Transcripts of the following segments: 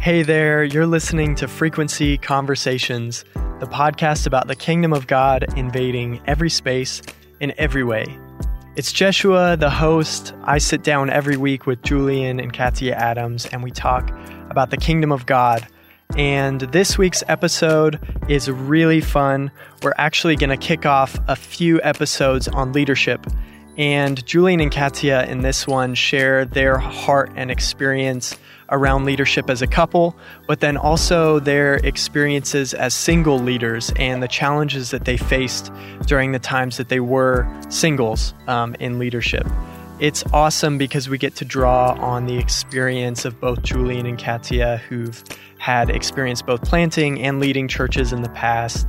Hey there, you're listening to Frequency Conversations, the podcast about the kingdom of God invading every space in every way. It's Jeshua, the host. I sit down every week with Julian and Katia Adams, and we talk about the kingdom of God. And this week's episode is really fun. We're actually going to kick off a few episodes on leadership. And Julian and Katia in this one share their heart and experience around leadership as a couple, but then also their experiences as single leaders and the challenges that they faced during the times that they were singles um, in leadership. It's awesome because we get to draw on the experience of both Julian and Katia, who've had experience both planting and leading churches in the past.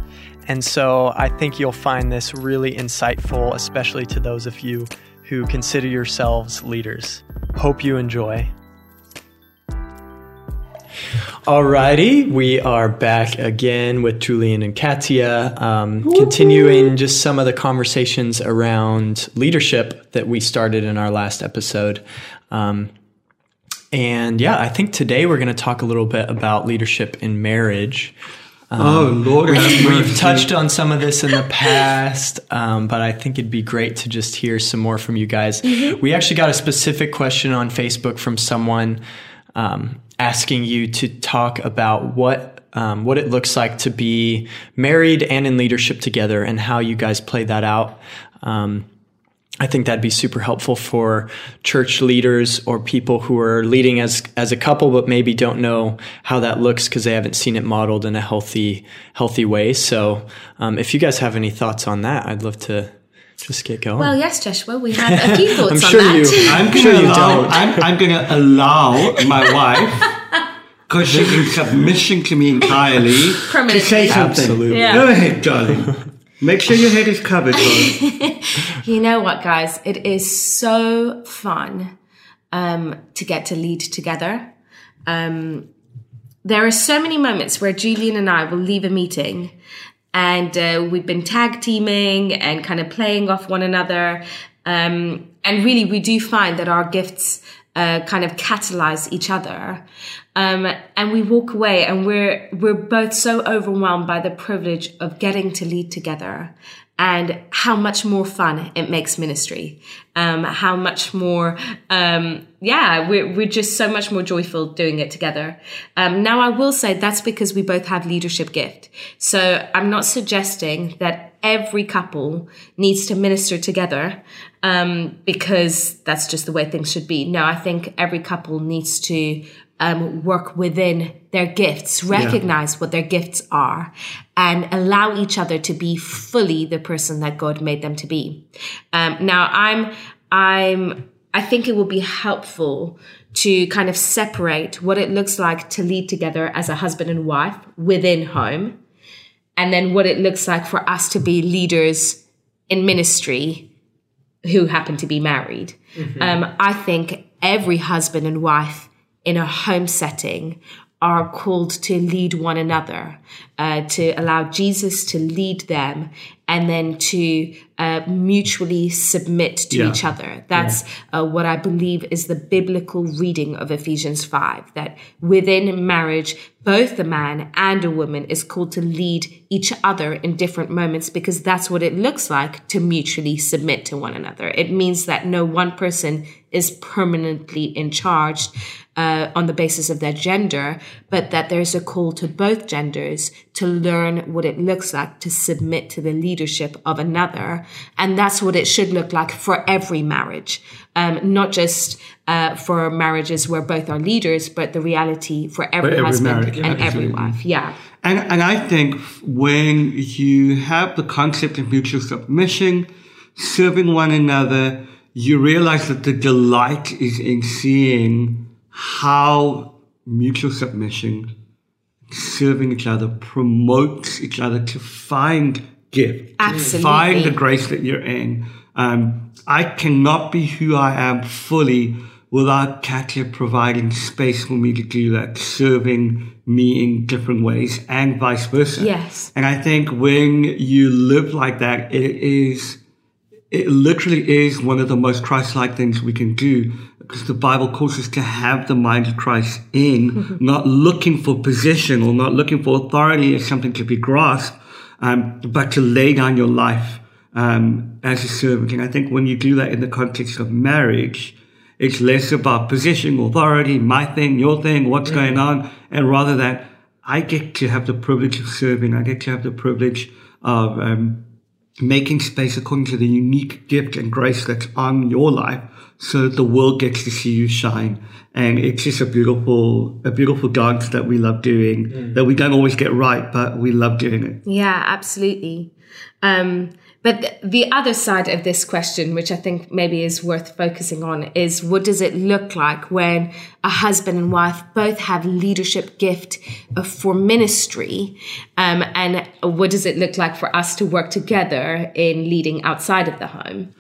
And so I think you'll find this really insightful, especially to those of you who consider yourselves leaders. Hope you enjoy. Alrighty, we are back again with Julian and Katia, um, continuing just some of the conversations around leadership that we started in our last episode. Um, and yeah, I think today we're going to talk a little bit about leadership in marriage. Um, oh Lord, we've, we've, touched on some of this in the past, um, but I think it'd be great to just hear some more from you guys. Mm-hmm. We actually got a specific question on Facebook from someone um, asking you to talk about what um, what it looks like to be married and in leadership together, and how you guys play that out. Um, I think that'd be super helpful for church leaders or people who are leading as as a couple, but maybe don't know how that looks because they haven't seen it modeled in a healthy healthy way. So, um, if you guys have any thoughts on that, I'd love to just get going. Well, yes, Joshua, we have a few thoughts I'm sure on you, that. I'm sure you don't. I'm, I'm going to allow my wife, because she's in submission to me entirely, to say something. Absolutely. Yeah. Go ahead, darling. Make sure your head is covered. You know what, guys? It is so fun um, to get to lead together. Um, there are so many moments where Julian and I will leave a meeting and uh, we've been tag teaming and kind of playing off one another. Um, and really, we do find that our gifts uh, kind of catalyze each other. Um, and we walk away and we're, we're both so overwhelmed by the privilege of getting to lead together and how much more fun it makes ministry. Um, how much more, um, yeah, we're, we're just so much more joyful doing it together. Um, now I will say that's because we both have leadership gift. So I'm not suggesting that every couple needs to minister together um, because that's just the way things should be. No, I think every couple needs to um, work within their gifts, recognize what their gifts are, and allow each other to be fully the person that God made them to be. Um, now, I'm, I'm, I think it will be helpful to kind of separate what it looks like to lead together as a husband and wife within home, and then what it looks like for us to be leaders in ministry who happen to be married. Um, I think every husband and wife in a home setting are called to lead one another, uh, to allow Jesus to lead them, and then to uh, mutually submit to Yeah. each other. That's uh, what I believe is the biblical reading of Ephesians 5 that within marriage, both the man and a woman is called to lead each other in different moments because that's what it looks like to mutually submit to one another. It means that no one person is permanently in charge uh, on the basis of their gender, but that there's a call to both genders to learn what it looks like to submit to the leadership of another. And that's what it should look like for every marriage, um, not just uh, for marriages where both are leaders, but the reality for every, every husband marriage, and every absolutely. wife. Yeah. And, and I think when you have the concept of mutual submission, serving one another, you realize that the delight is in seeing how mutual submission, serving each other, promotes each other to find gift, Absolutely. find the grace that you're in. Um, I cannot be who I am fully without Katia providing space for me to do that, serving me in different ways and vice versa. Yes. And I think when you live like that, it is, it literally is one of the most Christ-like things we can do. because the Bible calls us to have the mind of Christ in, not looking for position or not looking for authority as something to be grasped, um, but to lay down your life um, as a servant. And I think when you do that in the context of marriage, it's less about position, authority, my thing, your thing, what's going on, and rather that I get to have the privilege of serving. I get to have the privilege of um, making space according to the unique gift and grace that's on your life so that the world gets to see you shine. And it's just a beautiful, a beautiful dance that we love doing that we don't always get right, but we love doing it. Yeah, absolutely. Um, but the other side of this question, which I think maybe is worth focusing on, is what does it look like when a husband and wife both have leadership gift uh, for ministry, um, and what does it look like for us to work together in leading outside of the home?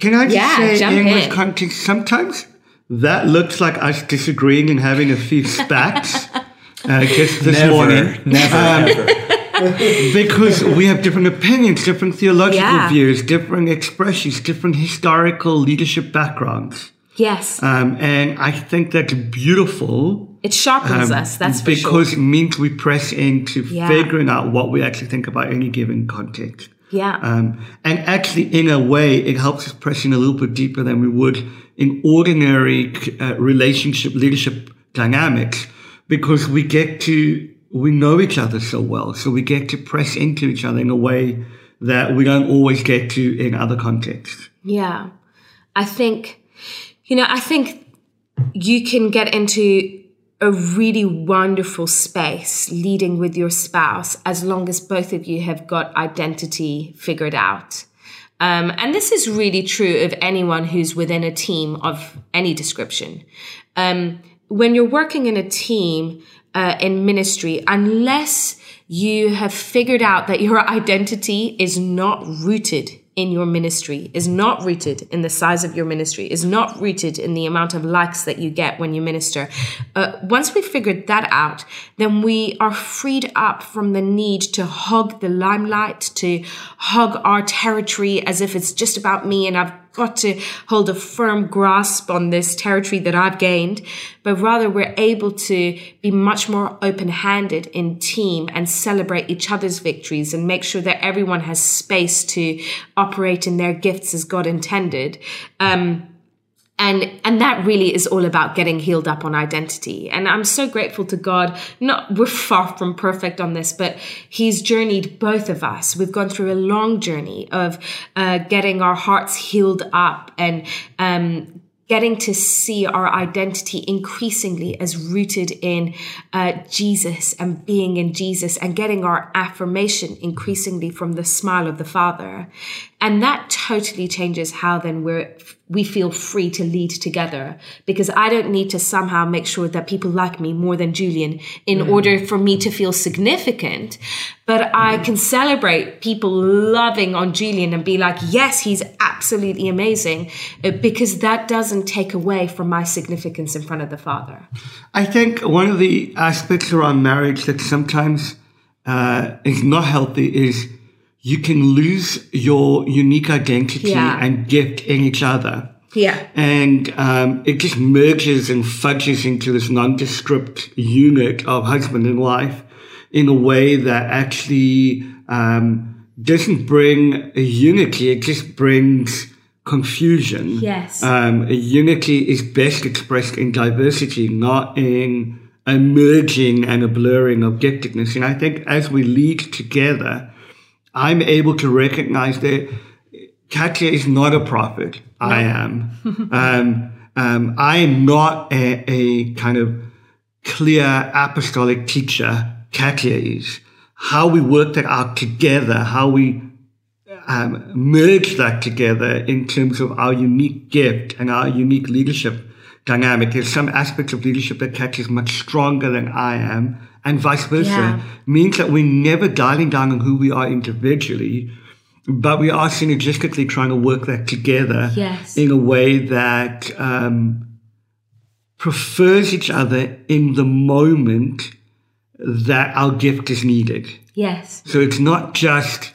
Can I just Yeah, say, jump in this in. context, sometimes that looks like us disagreeing and having a few spats. Uh, just this never, morning. never, Um, never. because we have different opinions, different theological Yeah. views, different expressions, different historical leadership backgrounds. Yes, Um, and I think that's beautiful. it sharpens um, us. That's for because sure. it means we press into Yeah. figuring out what we actually think about any given context. Yeah, Um, and actually, in a way, it helps us press in a little bit deeper than we would in ordinary uh, relationship leadership dynamics because we get to, we know each other so well. So we get to press into each other in a way that we don't always get to in other contexts. Yeah. I think, you know, I think you can get into a really wonderful space leading with your spouse as long as both of you have got identity figured out. Um, and this is really true of anyone who's within a team of any description. Um, when you're working in a team uh, in ministry, unless you have figured out that your identity is not rooted in your ministry, is not rooted in the size of your ministry, is not rooted in the amount of likes that you get when you minister. Uh, once we've figured that out, then we are freed up from the need to hog the limelight, to hog our territory as if it's just about me and I've got to hold a firm grasp on this territory that I've gained, but rather we're able to be much more open handed in team and celebrate each other's victories and make sure that everyone has space to operate in their gifts as God intended. Um, and and that really is all about getting healed up on identity. And i'm so grateful to god. Not we're far from perfect on this but he's journeyed both of us. We've gone through a long journey of uh, getting our hearts healed up and um, getting to see our identity increasingly as rooted in uh, Jesus and being in Jesus and getting our affirmation increasingly from the smile of the Father. And that totally changes how then we're, we feel free to lead together because I don't need to somehow make sure that people like me more than Julian in order for me to feel significant. But I can celebrate people loving on Julian and be like, yes, he's absolutely amazing uh, because that doesn't take away from my significance in front of the Father. I think one of the aspects around marriage that sometimes uh, is not healthy is you can lose your unique identity Yeah. and gift in each other. Yeah. And um, it just merges and fudges into this nondescript unit of husband and wife in a way that actually um, doesn't bring a unity, it just brings confusion. Yes. Um, a unity is best expressed in diversity, not in a merging and a blurring of giftedness. And I think as we lead together, I'm able to recognize that Katia is not a prophet. I am. um, um, I am not a, a kind of clear apostolic teacher. Katia is. How we work that out together, how we um, merge that together in terms of our unique gift and our unique leadership dynamic. There's some aspects of leadership that Katia is much stronger than I am, and vice versa. Yeah. Means that we're never dialing down on who we are individually, but we are synergistically trying to work that together Yes. in a way that um, prefers each other in the moment that our gift is needed. Yes. So it's not just,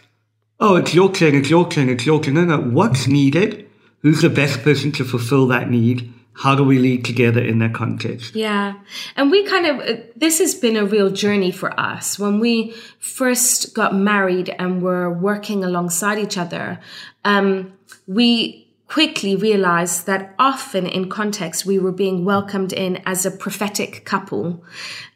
oh, it's your turn, it's your turn, it's your turn. No, no. What's needed? Who's the best person to fulfill that need? how do we lead together in that context? Yeah. And we kind of, uh, this has been a real journey for us. When we first got married and were working alongside each other, um, we quickly realized that often in context we were being welcomed in as a prophetic couple.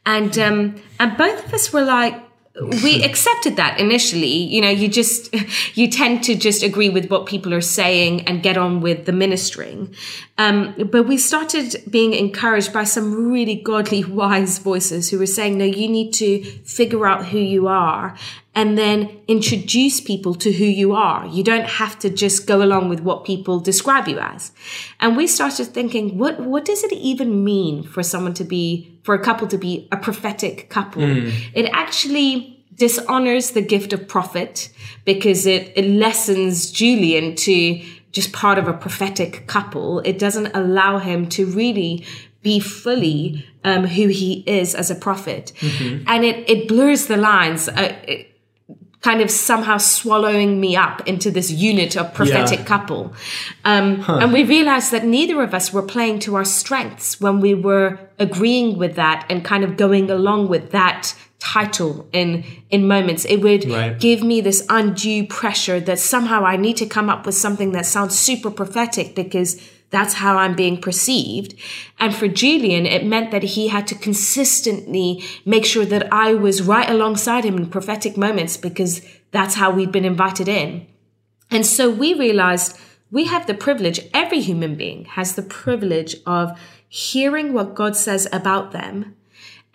And, um, and both of us were like, we accepted that initially. You know you just you tend to just agree with what people are saying and get on with the ministering um, but we started being encouraged by some really godly wise voices who were saying no you need to figure out who you are and then introduce people to who you are you don't have to just go along with what people describe you as and we started thinking what what does it even mean for someone to be for a couple to be a prophetic couple. Mm. It actually dishonors the gift of prophet because it, it lessens Julian to just part of a prophetic couple. It doesn't allow him to really be fully um, who he is as a prophet. Mm-hmm. And it, it blurs the lines. Uh, it, kind of somehow swallowing me up into this unit of prophetic yeah. couple. Um, huh. And we realized that neither of us were playing to our strengths when we were agreeing with that and kind of going along with that title in in moments it would right. give me this undue pressure that somehow i need to come up with something that sounds super prophetic because that's how I'm being perceived. And for Julian, it meant that he had to consistently make sure that I was right alongside him in prophetic moments because that's how we'd been invited in. And so we realized we have the privilege, every human being has the privilege of hearing what God says about them.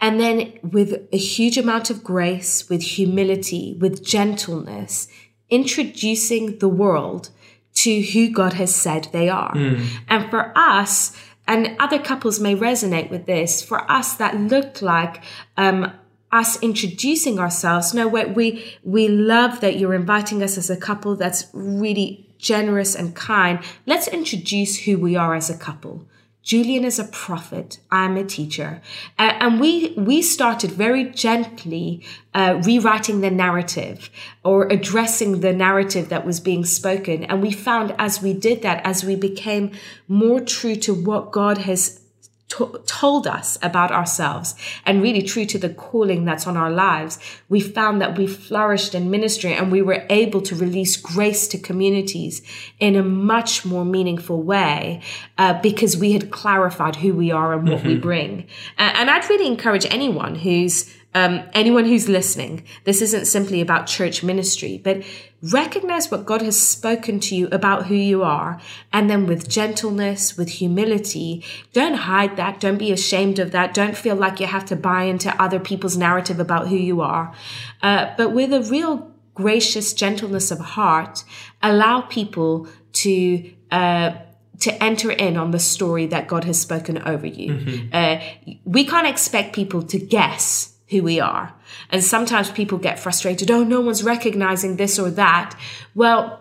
And then with a huge amount of grace, with humility, with gentleness, introducing the world to who God has said they are. Mm. And for us, and other couples may resonate with this, for us, that looked like, um, us introducing ourselves. No, we we love that you're inviting us as a couple that's really generous and kind. Let's introduce who we are as a couple. Julian is a prophet. I'm a teacher. Uh, and we, we started very gently uh, rewriting the narrative or addressing the narrative that was being spoken. And we found as we did that, as we became more true to what God has to- told us about ourselves and really true to the calling that's on our lives, we found that we flourished in ministry and we were able to release grace to communities in a much more meaningful way uh, because we had clarified who we are and what mm-hmm. we bring. and I'd really encourage anyone who's um, anyone who's listening, this isn't simply about church ministry, but recognize what God has spoken to you about who you are. And then with gentleness, with humility, don't hide that. Don't be ashamed of that. Don't feel like you have to buy into other people's narrative about who you are. Uh, but with a real gracious gentleness of heart, allow people to, uh, to enter in on the story that God has spoken over you. Mm-hmm. Uh, we can't expect people to guess who we are. And sometimes people get frustrated. Oh, no one's recognizing this or that. Well,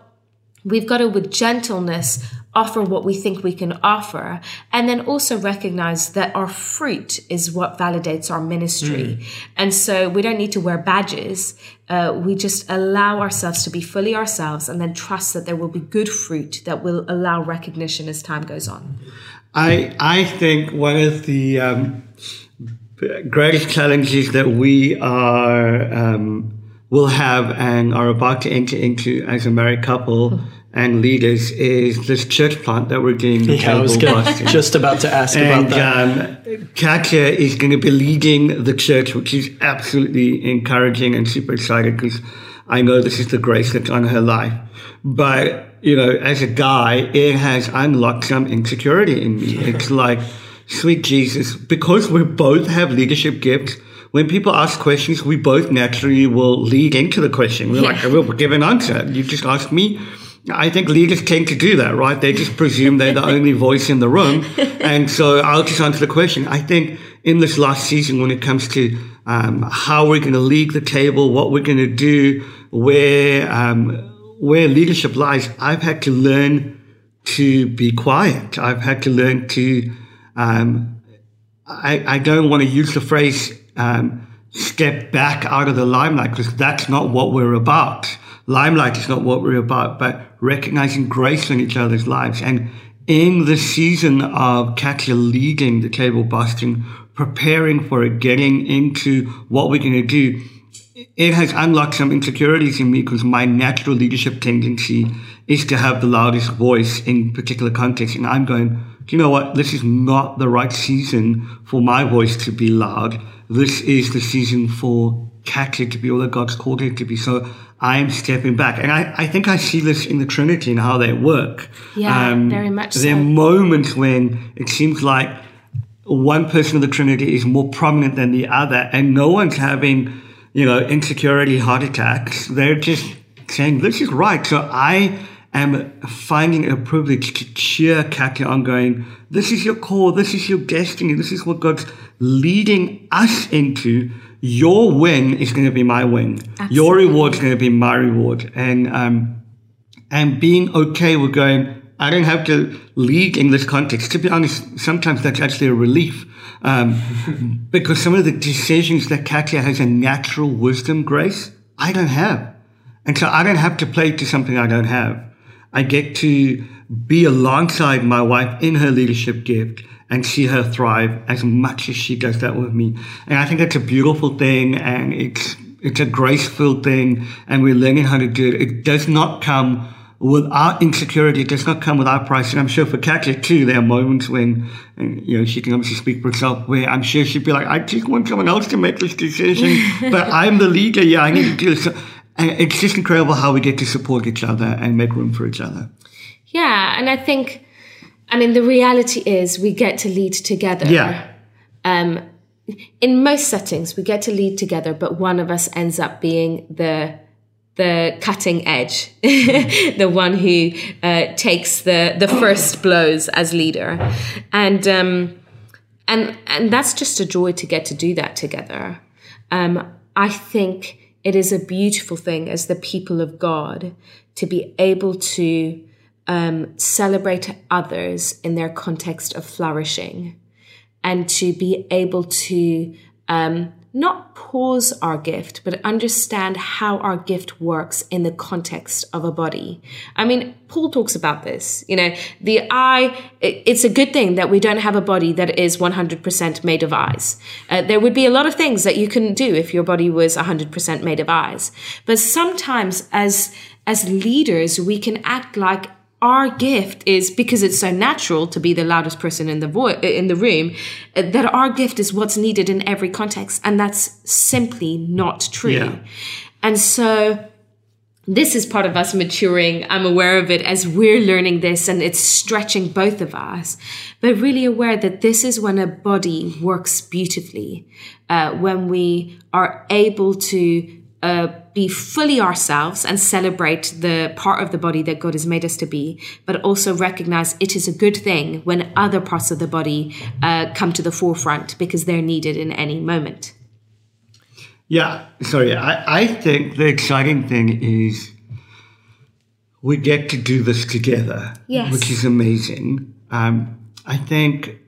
we've got to, with gentleness, offer what we think we can offer. And then also recognize that our fruit is what validates our ministry. Mm. And so we don't need to wear badges. Uh, we just allow ourselves to be fully ourselves and then trust that there will be good fruit that will allow recognition as time goes on. I, I think one of the, um, greatest challenges that we are um, will have and are about to enter into as a married couple and leaders is this church plant that we're doing. Yeah, I was gonna, just about to ask and, about that. Um, Katia is going to be leading the church, which is absolutely encouraging and super excited because I know this is the grace that's on her life. But you know, as a guy, it has unlocked some insecurity in me. It's like sweet Jesus, because we both have leadership gifts, when people ask questions, we both naturally will lead into the question. We're yeah. like, we'll give an answer. You just ask me. I think leaders tend to do that, right? They just presume they're the only voice in the room. And so I'll just answer the question. I think in this last season, when it comes to um, how we're going to lead the table, what we're going to do, where, um, where leadership lies, I've had to learn to be quiet. I've had to learn to um, I, I, don't want to use the phrase um, step back out of the limelight because that's not what we're about. Limelight is not what we're about, but recognizing grace in each other's lives and in the season of Katia leading the table busting, preparing for it, getting into what we're going to do, it has unlocked some insecurities in me because my natural leadership tendency is to have the loudest voice in particular contexts. And I'm going, do you know what? This is not the right season for my voice to be loud. This is the season for Katia to be all that God's called it to be. So I am stepping back. And I, I think I see this in the Trinity and how they work. Yeah, um, very much There are moments when it seems like one person of the Trinity is more prominent than the other, and no one's having, you know, insecurity heart attacks. They're just saying, this is right. So I am finding a privilege to cheer Katia on going, this is your call, this is your destiny, this is what God's leading us into. Your win is going to be my win. Your reward is going to be my reward. And, um, and being okay with going, I don't have to lead in this context. To be honest, sometimes that's actually a relief. Um, because some of the decisions that Katia has a natural wisdom, grace, I don't have. And so I don't have to play to something I don't have. I get to be alongside my wife in her leadership gift and see her thrive as much as she does that with me. And I think that's a beautiful thing and it's, it's a grace-filled thing and we're learning how to do it. It does not come without insecurity. It does not come without price. And I'm sure for Katia too, there are moments when, and, you know, she can obviously speak for herself where I'm sure she'd be like, I just want someone else to make this decision, but I'm the leader. Yeah, I need to do this. It's just incredible how we get to support each other and make room for each other. Yeah, and I think, I mean, the reality is we get to lead together. Yeah. Um, in most settings, we get to lead together, but one of us ends up being the the cutting edge, the one who uh, takes the the first blows as leader, and um, and and that's just a joy to get to do that together. Um, I think it is a beautiful thing as the people of God to be able to um, celebrate others in their context of flourishing and to be able to um, not pause our gift, but understand how our gift works in the context of a body. I mean, Paul talks about this. You know, the eye, it's a good thing that we don't have a body that is 100% made of eyes. Uh, there would be a lot of things that you couldn't do if your body was 100% made of eyes. But sometimes as, as leaders, we can act like our gift is because it's so natural to be the loudest person in the vo- in the room that our gift is what's needed in every context and that's simply not true. Yeah. and so this is part of us maturing. I'm aware of it as we're learning this and it's stretching both of us. But really aware that this is when a body works beautifully uh, when we are able to uh, be fully ourselves and celebrate the part of the body that God has made us to be, but also recognize it is a good thing when other parts of the body uh, come to the forefront because they're needed in any moment. Yeah, sorry. I, I think the exciting thing is we get to do this together, Yes. which is amazing. Um, I think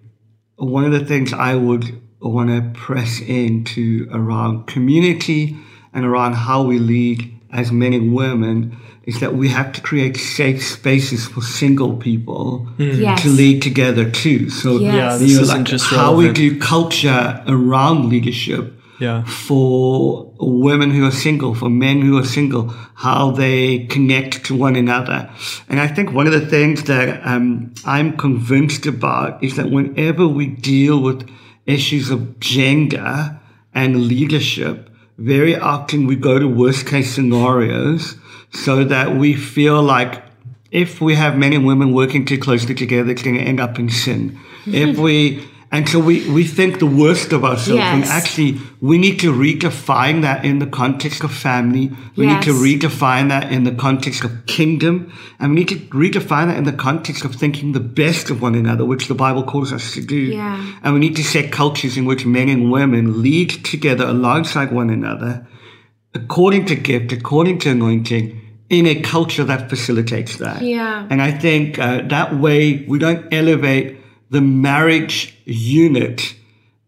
one of the things I would want to press into around community and around how we lead as men and women is that we have to create safe spaces for single people Yes. to lead together too. So Yes. Yeah, you this know, isn't like just how we do culture around leadership Yeah. for women who are single, for men who are single, how they connect to one another. And I think one of the things that um, I'm convinced about is that whenever we deal with issues of gender and leadership, very often we go to worst case scenarios so that we feel like if we have men and women working too closely together, it's going to end up in sin. if we, and so we, we think the worst of ourselves. And actually, we need to redefine that in the context of family. We need to Yes. redefine that in the context of kingdom. And we need to redefine that in the context of thinking the best of one another, which the Bible calls us to do. Yeah. And we need to set cultures in which men and women lead together alongside one another according to gift, according to anointing, in a culture that facilitates that. Yeah. And I think uh, that way we don't elevate the marriage unit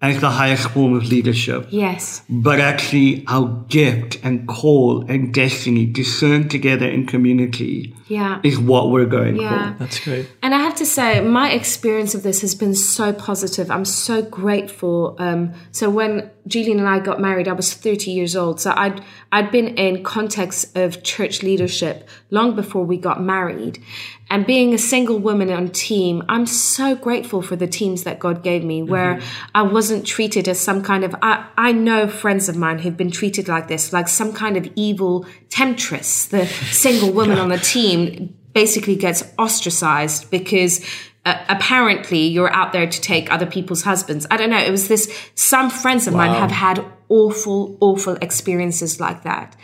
as the highest form of leadership. Yes. But actually, our gift and call and destiny discerned together in community Yeah. is what we're going Yeah. for. That's great. And I have to say, my experience of this has been so positive. I'm so grateful. Um, so when Julian and I got married, I was 30 years old. So I'd I'd been in context of church leadership long before we got married. And being a single woman on team, I'm so grateful for the teams that God gave me, where mm-hmm. I wasn't treated as some kind of. I, I know friends of mine who've been treated like this, like some kind of evil temptress. The single woman on the team basically gets ostracized because uh, apparently you're out there to take other people's husbands. I don't know. It was this, some friends of mine have had awful, awful experiences like that.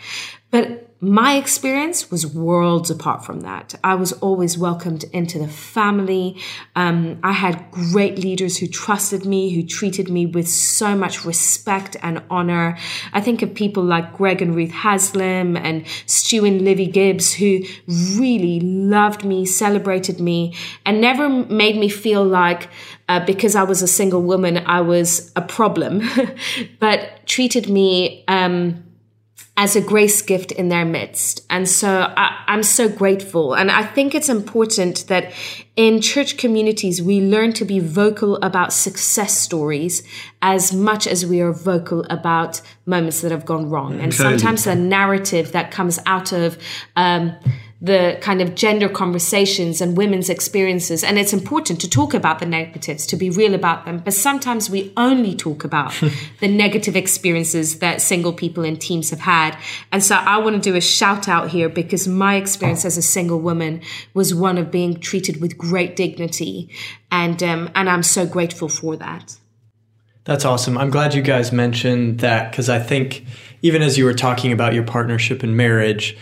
But my experience was worlds apart from that. I was always welcomed into the family. Um, I had great leaders who trusted me, who treated me with so much respect and honor. I think of people like Greg and Ruth Haslam and Stu and Livy Gibbs who really loved me, celebrated me, and never made me feel like uh, because I was a single woman, I was a problem, but treated me. Um, as a grace gift in their midst. And so I, I'm so grateful. And I think it's important that in church communities, we learn to be vocal about success stories as much as we are vocal about moments that have gone wrong. And sometimes the narrative that comes out of, um, the kind of gender conversations and women's experiences. And it's important to talk about the negatives, to be real about them. But sometimes we only talk about the negative experiences that single people and teams have had. And so I want to do a shout out here because my experience as a single woman was one of being treated with great dignity. And, um, and I'm so grateful for that. That's awesome. I'm glad you guys mentioned that because I think even as you were talking about your partnership and marriage,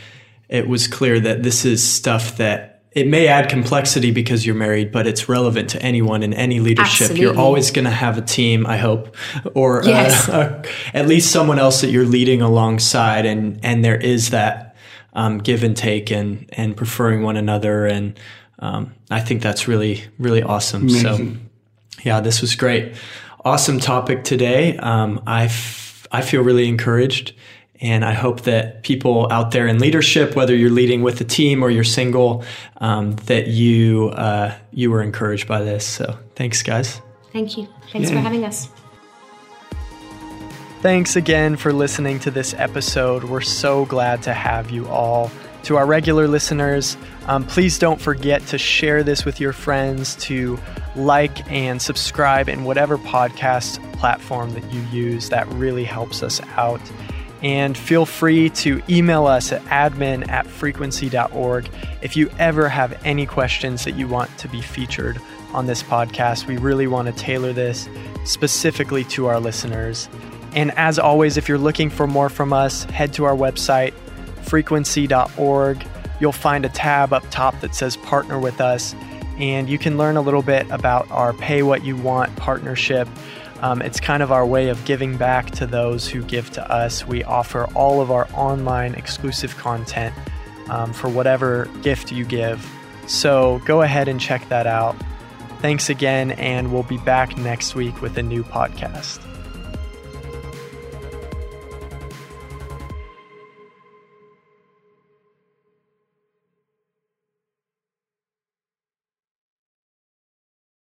it was clear that this is stuff that it may add complexity because you're married, but it's relevant to anyone in any leadership. You're always going to have a team, I hope, or Yes. uh, at least someone else that you're leading alongside, and and there is that um, give and take and and preferring one another, and um, I think that's really really awesome. So. Yeah, this was great. Awesome topic today. Um, I, f- I feel really encouraged. And I hope that people out there in leadership, whether you're leading with a team or you're single, um, that you uh, you were encouraged by this. So thanks, guys. Thank you. Thanks Yeah. for having us. Thanks again for listening to this episode. We're so glad to have you all. To our regular listeners, um, please don't forget to share this with your friends, to like and subscribe in whatever podcast platform that you use. That really helps us out. And feel free to email us at admin at frequency.org if you ever have any questions that you want to be featured on this podcast. We really want to tailor this specifically to our listeners. And as always, if you're looking for more from us, head to our website, frequency.org. You'll find a tab up top that says Partner with Us, and you can learn a little bit about our Pay What You Want partnership. Um, it's kind of our way of giving back to those who give to us. We offer all of our online exclusive content um, for whatever gift you give. So go ahead and check that out. Thanks again, and we'll be back next week with a new podcast.